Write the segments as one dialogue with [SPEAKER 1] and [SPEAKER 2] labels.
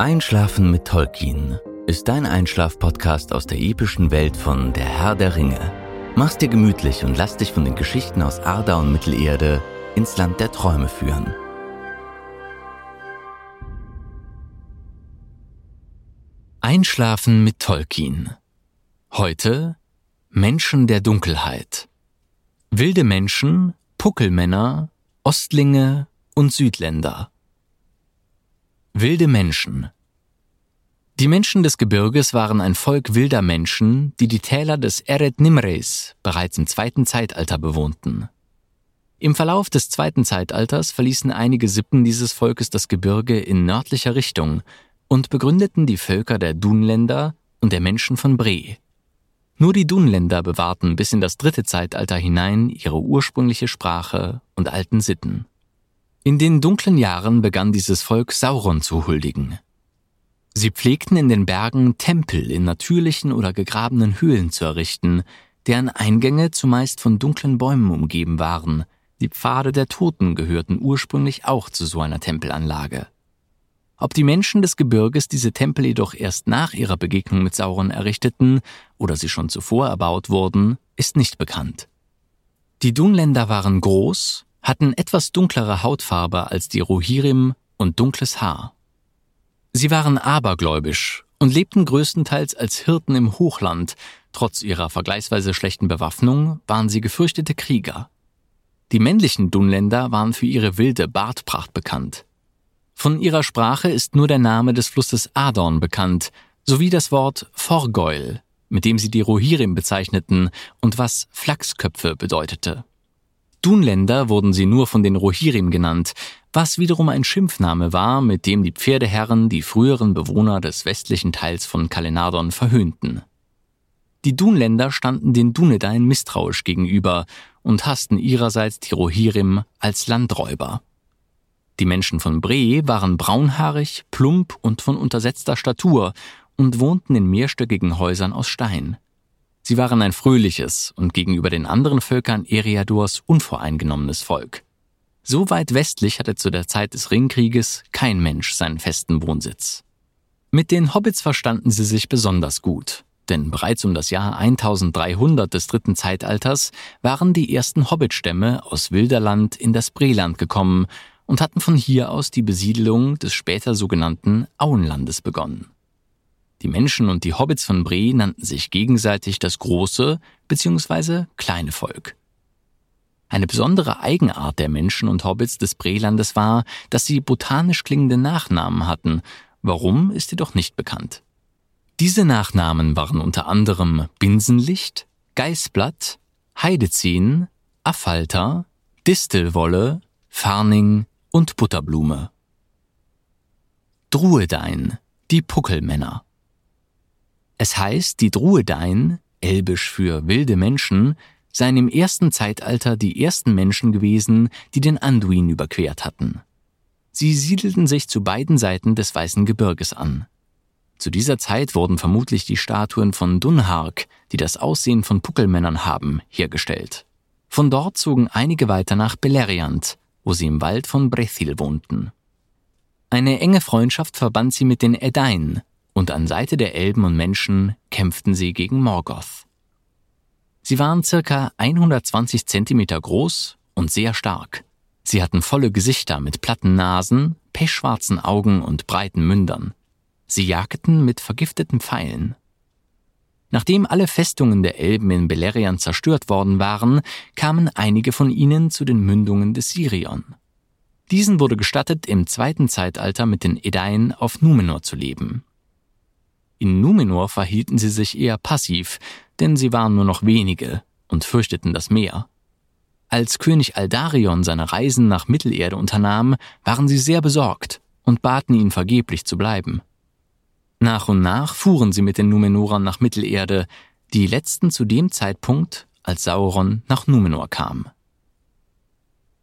[SPEAKER 1] Einschlafen mit Tolkien ist dein Einschlaf-Podcast aus der epischen Welt von Der Herr der Ringe. Mach's dir gemütlich und lass dich von den Geschichten aus Arda und Mittelerde ins Land der Träume führen. Einschlafen mit Tolkien. Heute Menschen der Dunkelheit. Wilde Menschen, Puckelmänner, Ostlinge und Südländer. Wilde Menschen. Die Menschen des Gebirges waren ein Volk wilder Menschen, die die Täler des Eret Nimreis bereits im zweiten Zeitalter bewohnten. Im Verlauf des zweiten Zeitalters verließen einige Sippen dieses Volkes das Gebirge in nördlicher Richtung und begründeten die Völker der Dunländer und der Menschen von Bre. Nur die Dunländer bewahrten bis in das dritte Zeitalter hinein ihre ursprüngliche Sprache und alten Sitten. In den dunklen Jahren begann dieses Volk Sauron zu huldigen. Sie pflegten in den Bergen Tempel in natürlichen oder gegrabenen Höhlen zu errichten, deren Eingänge zumeist von dunklen Bäumen umgeben waren. Die Pfade der Toten gehörten ursprünglich auch zu so einer Tempelanlage. Ob die Menschen des Gebirges diese Tempel jedoch erst nach ihrer Begegnung mit Sauron errichteten oder sie schon zuvor erbaut wurden, ist nicht bekannt. Die Dunländer waren groß, hatten etwas dunklere Hautfarbe als die Rohirrim und dunkles Haar. Sie waren abergläubisch und lebten größtenteils als Hirten im Hochland. Trotz ihrer vergleichsweise schlechten Bewaffnung waren sie gefürchtete Krieger. Die männlichen Dunländer waren für ihre wilde Bartpracht bekannt. Von ihrer Sprache ist nur der Name des Flusses Adorn bekannt, sowie das Wort Forgoil, mit dem sie die Rohirrim bezeichneten und was Flachsköpfe bedeutete. Dunländer wurden sie nur von den Rohirrim genannt, was wiederum ein Schimpfname war, mit dem die Pferdeherren die früheren Bewohner des westlichen Teils von Kalenadon verhöhnten. Die Dunländer standen den Dunedain misstrauisch gegenüber und hassten ihrerseits die Rohirrim als Landräuber. Die Menschen von Bre waren braunhaarig, plump und von untersetzter Statur und wohnten in mehrstöckigen Häusern aus Stein. Sie waren ein fröhliches und gegenüber den anderen Völkern Eriadors unvoreingenommenes Volk. So weit westlich hatte zu der Zeit des Ringkrieges kein Mensch seinen festen Wohnsitz. Mit den Hobbits verstanden sie sich besonders gut, denn bereits um das Jahr 1300 des dritten Zeitalters waren die ersten Hobbitstämme aus Wilderland in das Breland gekommen und hatten von hier aus die Besiedelung des später sogenannten Auenlandes begonnen. Die Menschen und die Hobbits von Bre nannten sich gegenseitig das große bzw. kleine Volk. Eine besondere Eigenart der Menschen und Hobbits des Brelandes war, dass sie botanisch klingende Nachnamen hatten. Warum ist jedoch nicht bekannt. Diese Nachnamen waren unter anderem Binsenlicht, Geißblatt, Heidezehen, Affalter, Distelwolle, Farning und Butterblume. Druedain, die Puckelmänner. Es heißt, die Druedain, elbisch für wilde Menschen, seien im ersten Zeitalter die ersten Menschen gewesen, die den Anduin überquert hatten. Sie siedelten sich zu beiden Seiten des Weißen Gebirges an. Zu dieser Zeit wurden vermutlich die Statuen von Dunhark, die das Aussehen von Puckelmännern haben, hergestellt. Von dort zogen einige weiter nach Beleriand, wo sie im Wald von Brethil wohnten. Eine enge Freundschaft verband sie mit den Edain, und an Seite der Elben und Menschen kämpften sie gegen Morgoth. Sie waren circa 120 Zentimeter groß und sehr stark. Sie hatten volle Gesichter mit platten Nasen, pechschwarzen Augen und breiten Mündern. Sie jagten mit vergifteten Pfeilen. Nachdem alle Festungen der Elben in Beleriand zerstört worden waren, kamen einige von ihnen zu den Mündungen des Sirion. Diesen wurde gestattet, im zweiten Zeitalter mit den Edain auf Numenor zu leben. In Numenor verhielten sie sich eher passiv, denn sie waren nur noch wenige und fürchteten das Meer. Als König Aldarion seine Reisen nach Mittelerde unternahm, waren sie sehr besorgt und baten ihn vergeblich zu bleiben. Nach und nach fuhren sie mit den Numenorern nach Mittelerde, die letzten zu dem Zeitpunkt, als Sauron nach Numenor kam.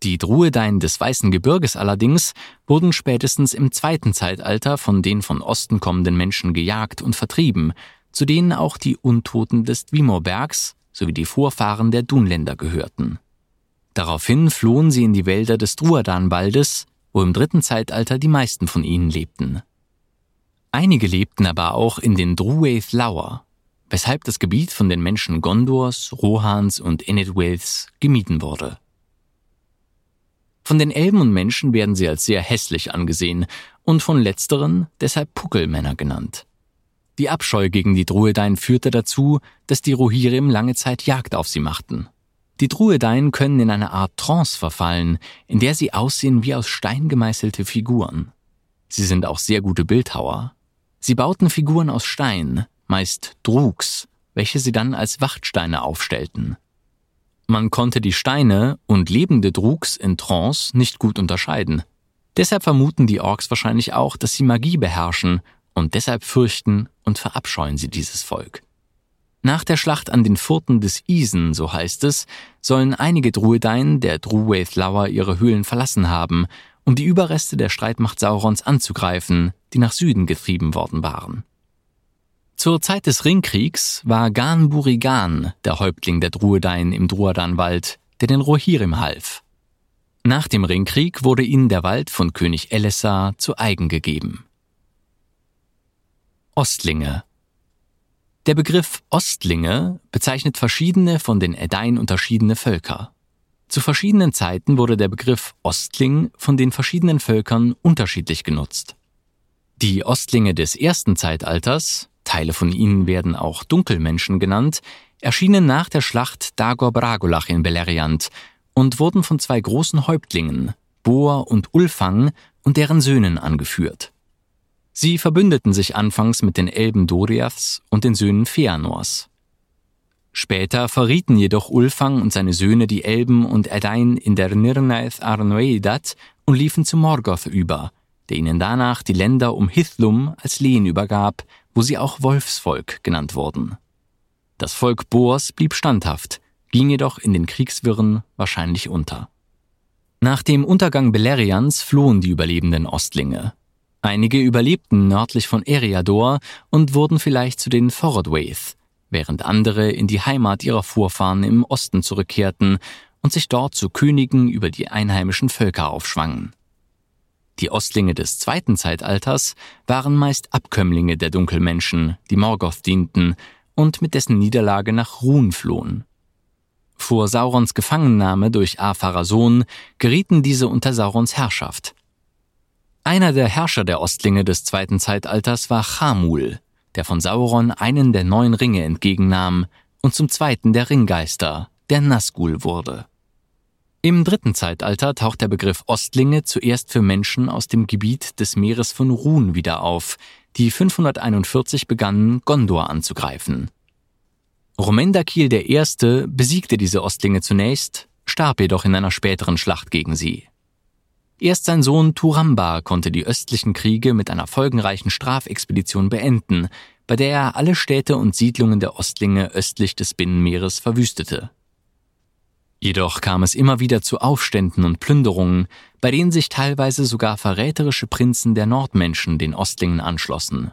[SPEAKER 1] Die Druedain des Weißen Gebirges allerdings wurden spätestens im zweiten Zeitalter von den von Osten kommenden Menschen gejagt und vertrieben, zu denen auch die Untoten des Dwimorbergs sowie die Vorfahren der Dunländer gehörten. Daraufhin flohen sie in die Wälder des Druadanwaldes, wo im dritten Zeitalter die meisten von ihnen lebten. Einige lebten aber auch in den Druaith Lauer, weshalb das Gebiet von den Menschen Gondors, Rohans und Enedwaiths gemieden wurde. Von den Elben und Menschen werden sie als sehr hässlich angesehen und von letzteren deshalb Puckelmänner genannt. Die Abscheu gegen die Druedain führte dazu, dass die Rohirrim lange Zeit Jagd auf sie machten. Die Druedain können in eine Art Trance verfallen, in der sie aussehen wie aus Stein gemeißelte Figuren. Sie sind auch sehr gute Bildhauer. Sie bauten Figuren aus Stein, meist Drugs, welche sie dann als Wachtsteine aufstellten. Man konnte die Steine und lebende Drugs in Trance nicht gut unterscheiden. Deshalb vermuten die Orks wahrscheinlich auch, dass sie Magie beherrschen und deshalb fürchten und verabscheuen sie dieses Volk. Nach der Schlacht an den Furten des Isen, so heißt es, sollen einige Druedain der Druwaith Lauer ihre Höhlen verlassen haben, um die Überreste der Streitmacht Saurons anzugreifen, die nach Süden getrieben worden waren. Zur Zeit des Ringkriegs war Gan Burigan der Häuptling der Druedain im Druadanwald, der den Rohirrim half. Nach dem Ringkrieg wurde ihnen der Wald von König Elessar zu eigen gegeben. Ostlinge der Begriff Ostlinge bezeichnet verschiedene von den Edain unterschiedene Völker. Zu verschiedenen Zeiten wurde der Begriff Ostling von den verschiedenen Völkern unterschiedlich genutzt. Die Ostlinge des ersten Zeitalters, Teile von ihnen werden auch Dunkelmenschen genannt, erschienen nach der Schlacht Dagor Bragolach in Beleriand und wurden von zwei großen Häuptlingen, Boar und Ulfang und deren Söhnen angeführt. Sie verbündeten sich anfangs mit den Elben Doriaths und den Söhnen Feanors. Später verrieten jedoch Ulfang und seine Söhne die Elben und Edain in der Nirnaeth Arnoeidat und liefen zu Morgoth über, der ihnen danach die Länder um Hithlum als Lehen übergab, wo sie auch Wolfsvolk genannt wurden. Das Volk Boors blieb standhaft, ging jedoch in den Kriegswirren wahrscheinlich unter. Nach dem Untergang Beleriands flohen die überlebenden Ostlinge, Einige überlebten nördlich von Eriador und wurden vielleicht zu den Forodwaith, während andere in die Heimat ihrer Vorfahren im Osten zurückkehrten und sich dort zu Königen über die einheimischen Völker aufschwangen. Die Ostlinge des zweiten Zeitalters waren meist Abkömmlinge der Dunkelmenschen, die Morgoth dienten und mit dessen Niederlage nach Ruhn flohen. Vor Saurons Gefangennahme durch Apharason gerieten diese unter Saurons Herrschaft. Einer der Herrscher der Ostlinge des zweiten Zeitalters war Chamul, der von Sauron einen der neun Ringe entgegennahm und zum zweiten der Ringgeister, der Nazgul wurde. Im dritten Zeitalter taucht der Begriff Ostlinge zuerst für Menschen aus dem Gebiet des Meeres von Run wieder auf, die 541 begannen, Gondor anzugreifen. Romendakil I. besiegte diese Ostlinge zunächst, starb jedoch in einer späteren Schlacht gegen sie. Erst sein Sohn Turamba konnte die östlichen Kriege mit einer folgenreichen Strafexpedition beenden, bei der er alle Städte und Siedlungen der Ostlinge östlich des Binnenmeeres verwüstete. Jedoch kam es immer wieder zu Aufständen und Plünderungen, bei denen sich teilweise sogar verräterische Prinzen der Nordmenschen den Ostlingen anschlossen.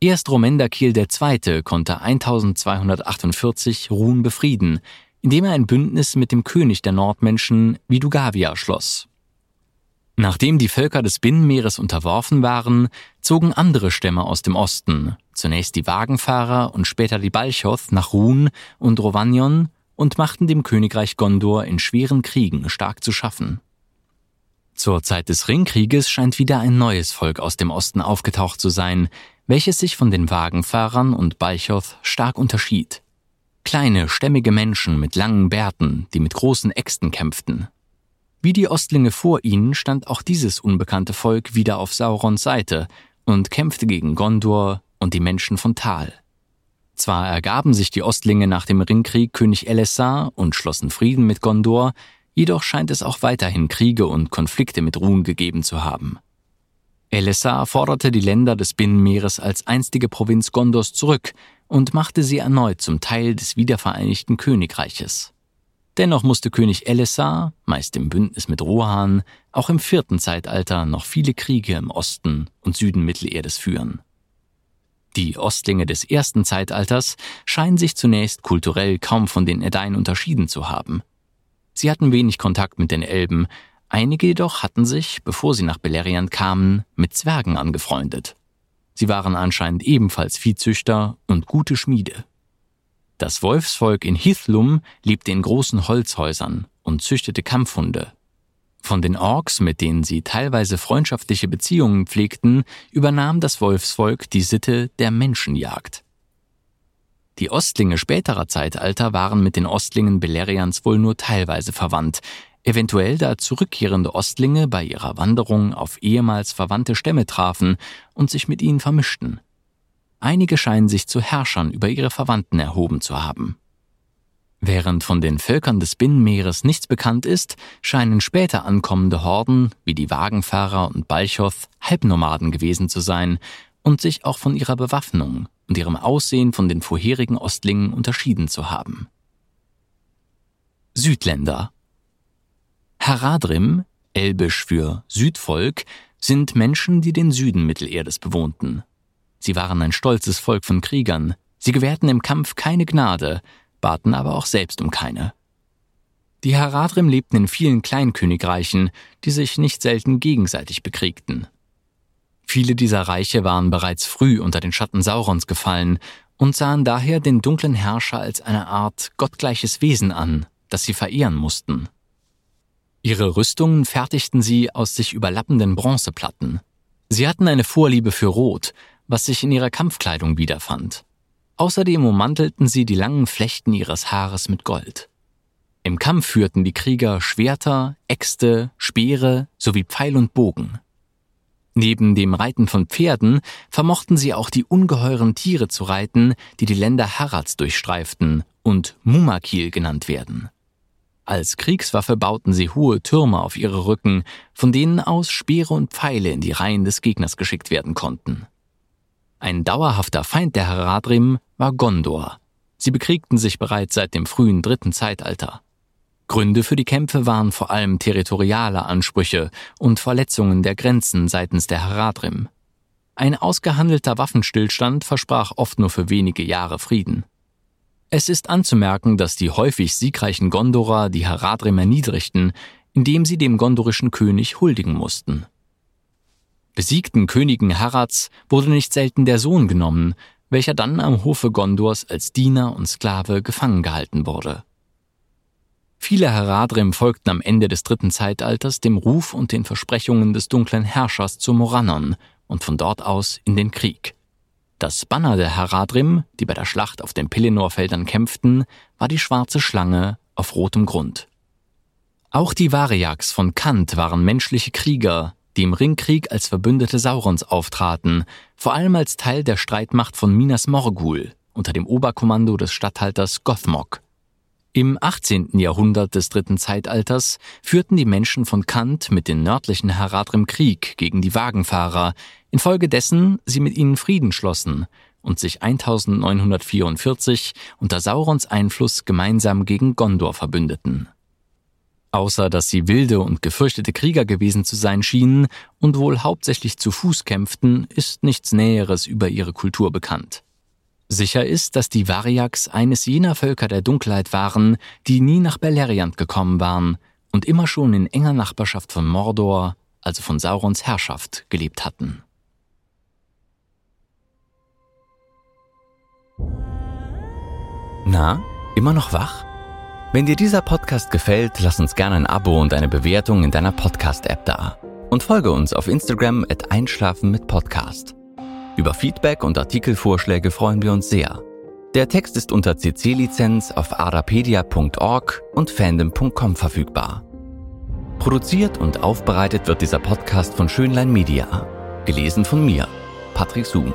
[SPEAKER 1] Erst Romendakil II. konnte 1248 Ruhn befrieden, indem er ein Bündnis mit dem König der Nordmenschen Vidugavia schloss. Nachdem die Völker des Binnenmeeres unterworfen waren, zogen andere Stämme aus dem Osten, zunächst die Wagenfahrer und später die Balchoth nach Run und Rovanion und machten dem Königreich Gondor in schweren Kriegen stark zu schaffen. Zur Zeit des Ringkrieges scheint wieder ein neues Volk aus dem Osten aufgetaucht zu sein, welches sich von den Wagenfahrern und Balchoth stark unterschied. Kleine, stämmige Menschen mit langen Bärten, die mit großen Äxten kämpften. Wie die Ostlinge vor ihnen stand auch dieses unbekannte Volk wieder auf Saurons Seite und kämpfte gegen Gondor und die Menschen von Tal. Zwar ergaben sich die Ostlinge nach dem Ringkrieg König Elessar und schlossen Frieden mit Gondor, jedoch scheint es auch weiterhin Kriege und Konflikte mit Ruhn gegeben zu haben. Elessar forderte die Länder des Binnenmeeres als einstige Provinz Gondors zurück und machte sie erneut zum Teil des wiedervereinigten Königreiches. Dennoch musste König Elessar, meist im Bündnis mit Rohan, auch im vierten Zeitalter noch viele Kriege im Osten und Süden Mittelerdes führen. Die Ostlinge des ersten Zeitalters scheinen sich zunächst kulturell kaum von den Edain unterschieden zu haben. Sie hatten wenig Kontakt mit den Elben, Einige jedoch hatten sich, bevor sie nach Beleriand kamen, mit Zwergen angefreundet. Sie waren anscheinend ebenfalls Viehzüchter und gute Schmiede. Das Wolfsvolk in Hithlum lebte in großen Holzhäusern und züchtete Kampfhunde. Von den Orks, mit denen sie teilweise freundschaftliche Beziehungen pflegten, übernahm das Wolfsvolk die Sitte der Menschenjagd. Die Ostlinge späterer Zeitalter waren mit den Ostlingen Beleriands wohl nur teilweise verwandt, eventuell da zurückkehrende Ostlinge bei ihrer Wanderung auf ehemals verwandte Stämme trafen und sich mit ihnen vermischten. Einige scheinen sich zu Herrschern über ihre Verwandten erhoben zu haben. Während von den Völkern des Binnenmeeres nichts bekannt ist, scheinen später ankommende Horden, wie die Wagenfahrer und Balchoth, Halbnomaden gewesen zu sein und sich auch von ihrer Bewaffnung und ihrem Aussehen von den vorherigen Ostlingen unterschieden zu haben. Südländer Haradrim, elbisch für Südvolk, sind Menschen, die den Süden Mittelerdes bewohnten. Sie waren ein stolzes Volk von Kriegern, sie gewährten im Kampf keine Gnade, baten aber auch selbst um keine. Die Haradrim lebten in vielen Kleinkönigreichen, die sich nicht selten gegenseitig bekriegten. Viele dieser Reiche waren bereits früh unter den Schatten Saurons gefallen und sahen daher den dunklen Herrscher als eine Art gottgleiches Wesen an, das sie verehren mussten. Ihre Rüstungen fertigten sie aus sich überlappenden Bronzeplatten. Sie hatten eine Vorliebe für Rot, was sich in ihrer Kampfkleidung wiederfand. Außerdem ummantelten sie die langen Flechten ihres Haares mit Gold. Im Kampf führten die Krieger Schwerter, Äxte, Speere sowie Pfeil und Bogen. Neben dem Reiten von Pferden vermochten sie auch die ungeheuren Tiere zu reiten, die die Länder Harads durchstreiften und Mumakil genannt werden. Als Kriegswaffe bauten sie hohe Türme auf ihre Rücken, von denen aus Speere und Pfeile in die Reihen des Gegners geschickt werden konnten. Ein dauerhafter Feind der Haradrim war Gondor. Sie bekriegten sich bereits seit dem frühen dritten Zeitalter. Gründe für die Kämpfe waren vor allem territoriale Ansprüche und Verletzungen der Grenzen seitens der Haradrim. Ein ausgehandelter Waffenstillstand versprach oft nur für wenige Jahre Frieden. Es ist anzumerken, dass die häufig siegreichen Gondorer die Haradrim erniedrigten, indem sie dem gondorischen König huldigen mussten. Besiegten Königen Harads wurde nicht selten der Sohn genommen, welcher dann am Hofe Gondors als Diener und Sklave gefangen gehalten wurde. Viele Haradrim folgten am Ende des dritten Zeitalters dem Ruf und den Versprechungen des dunklen Herrschers zu Morannon und von dort aus in den Krieg. Das Banner der Haradrim, die bei der Schlacht auf den Pelennor-Feldern kämpften, war die schwarze Schlange auf rotem Grund. Auch die Variaks von Kant waren menschliche Krieger, die im Ringkrieg als Verbündete Saurons auftraten, vor allem als Teil der Streitmacht von Minas Morgul unter dem Oberkommando des Statthalters Gothmog. Im 18. Jahrhundert des dritten Zeitalters führten die Menschen von Kant mit den nördlichen Haradrim Krieg gegen die Wagenfahrer, infolgedessen sie mit ihnen Frieden schlossen und sich 1944 unter Saurons Einfluss gemeinsam gegen Gondor verbündeten. Außer dass sie wilde und gefürchtete Krieger gewesen zu sein schienen und wohl hauptsächlich zu Fuß kämpften, ist nichts Näheres über ihre Kultur bekannt. Sicher ist, dass die Variaks eines jener Völker der Dunkelheit waren, die nie nach Beleriand gekommen waren und immer schon in enger Nachbarschaft von Mordor, also von Saurons Herrschaft, gelebt hatten.
[SPEAKER 2] Na, immer noch wach? Wenn dir dieser Podcast gefällt, lass uns gerne ein Abo und eine Bewertung in deiner Podcast-App da. Und folge uns auf Instagram at Einschlafen mit Podcast. Über Feedback und Artikelvorschläge freuen wir uns sehr. Der Text ist unter CC-Lizenz auf arapedia.org und fandom.com verfügbar. Produziert und aufbereitet wird dieser Podcast von Schönlein Media. Gelesen von mir, Patrick Zoom.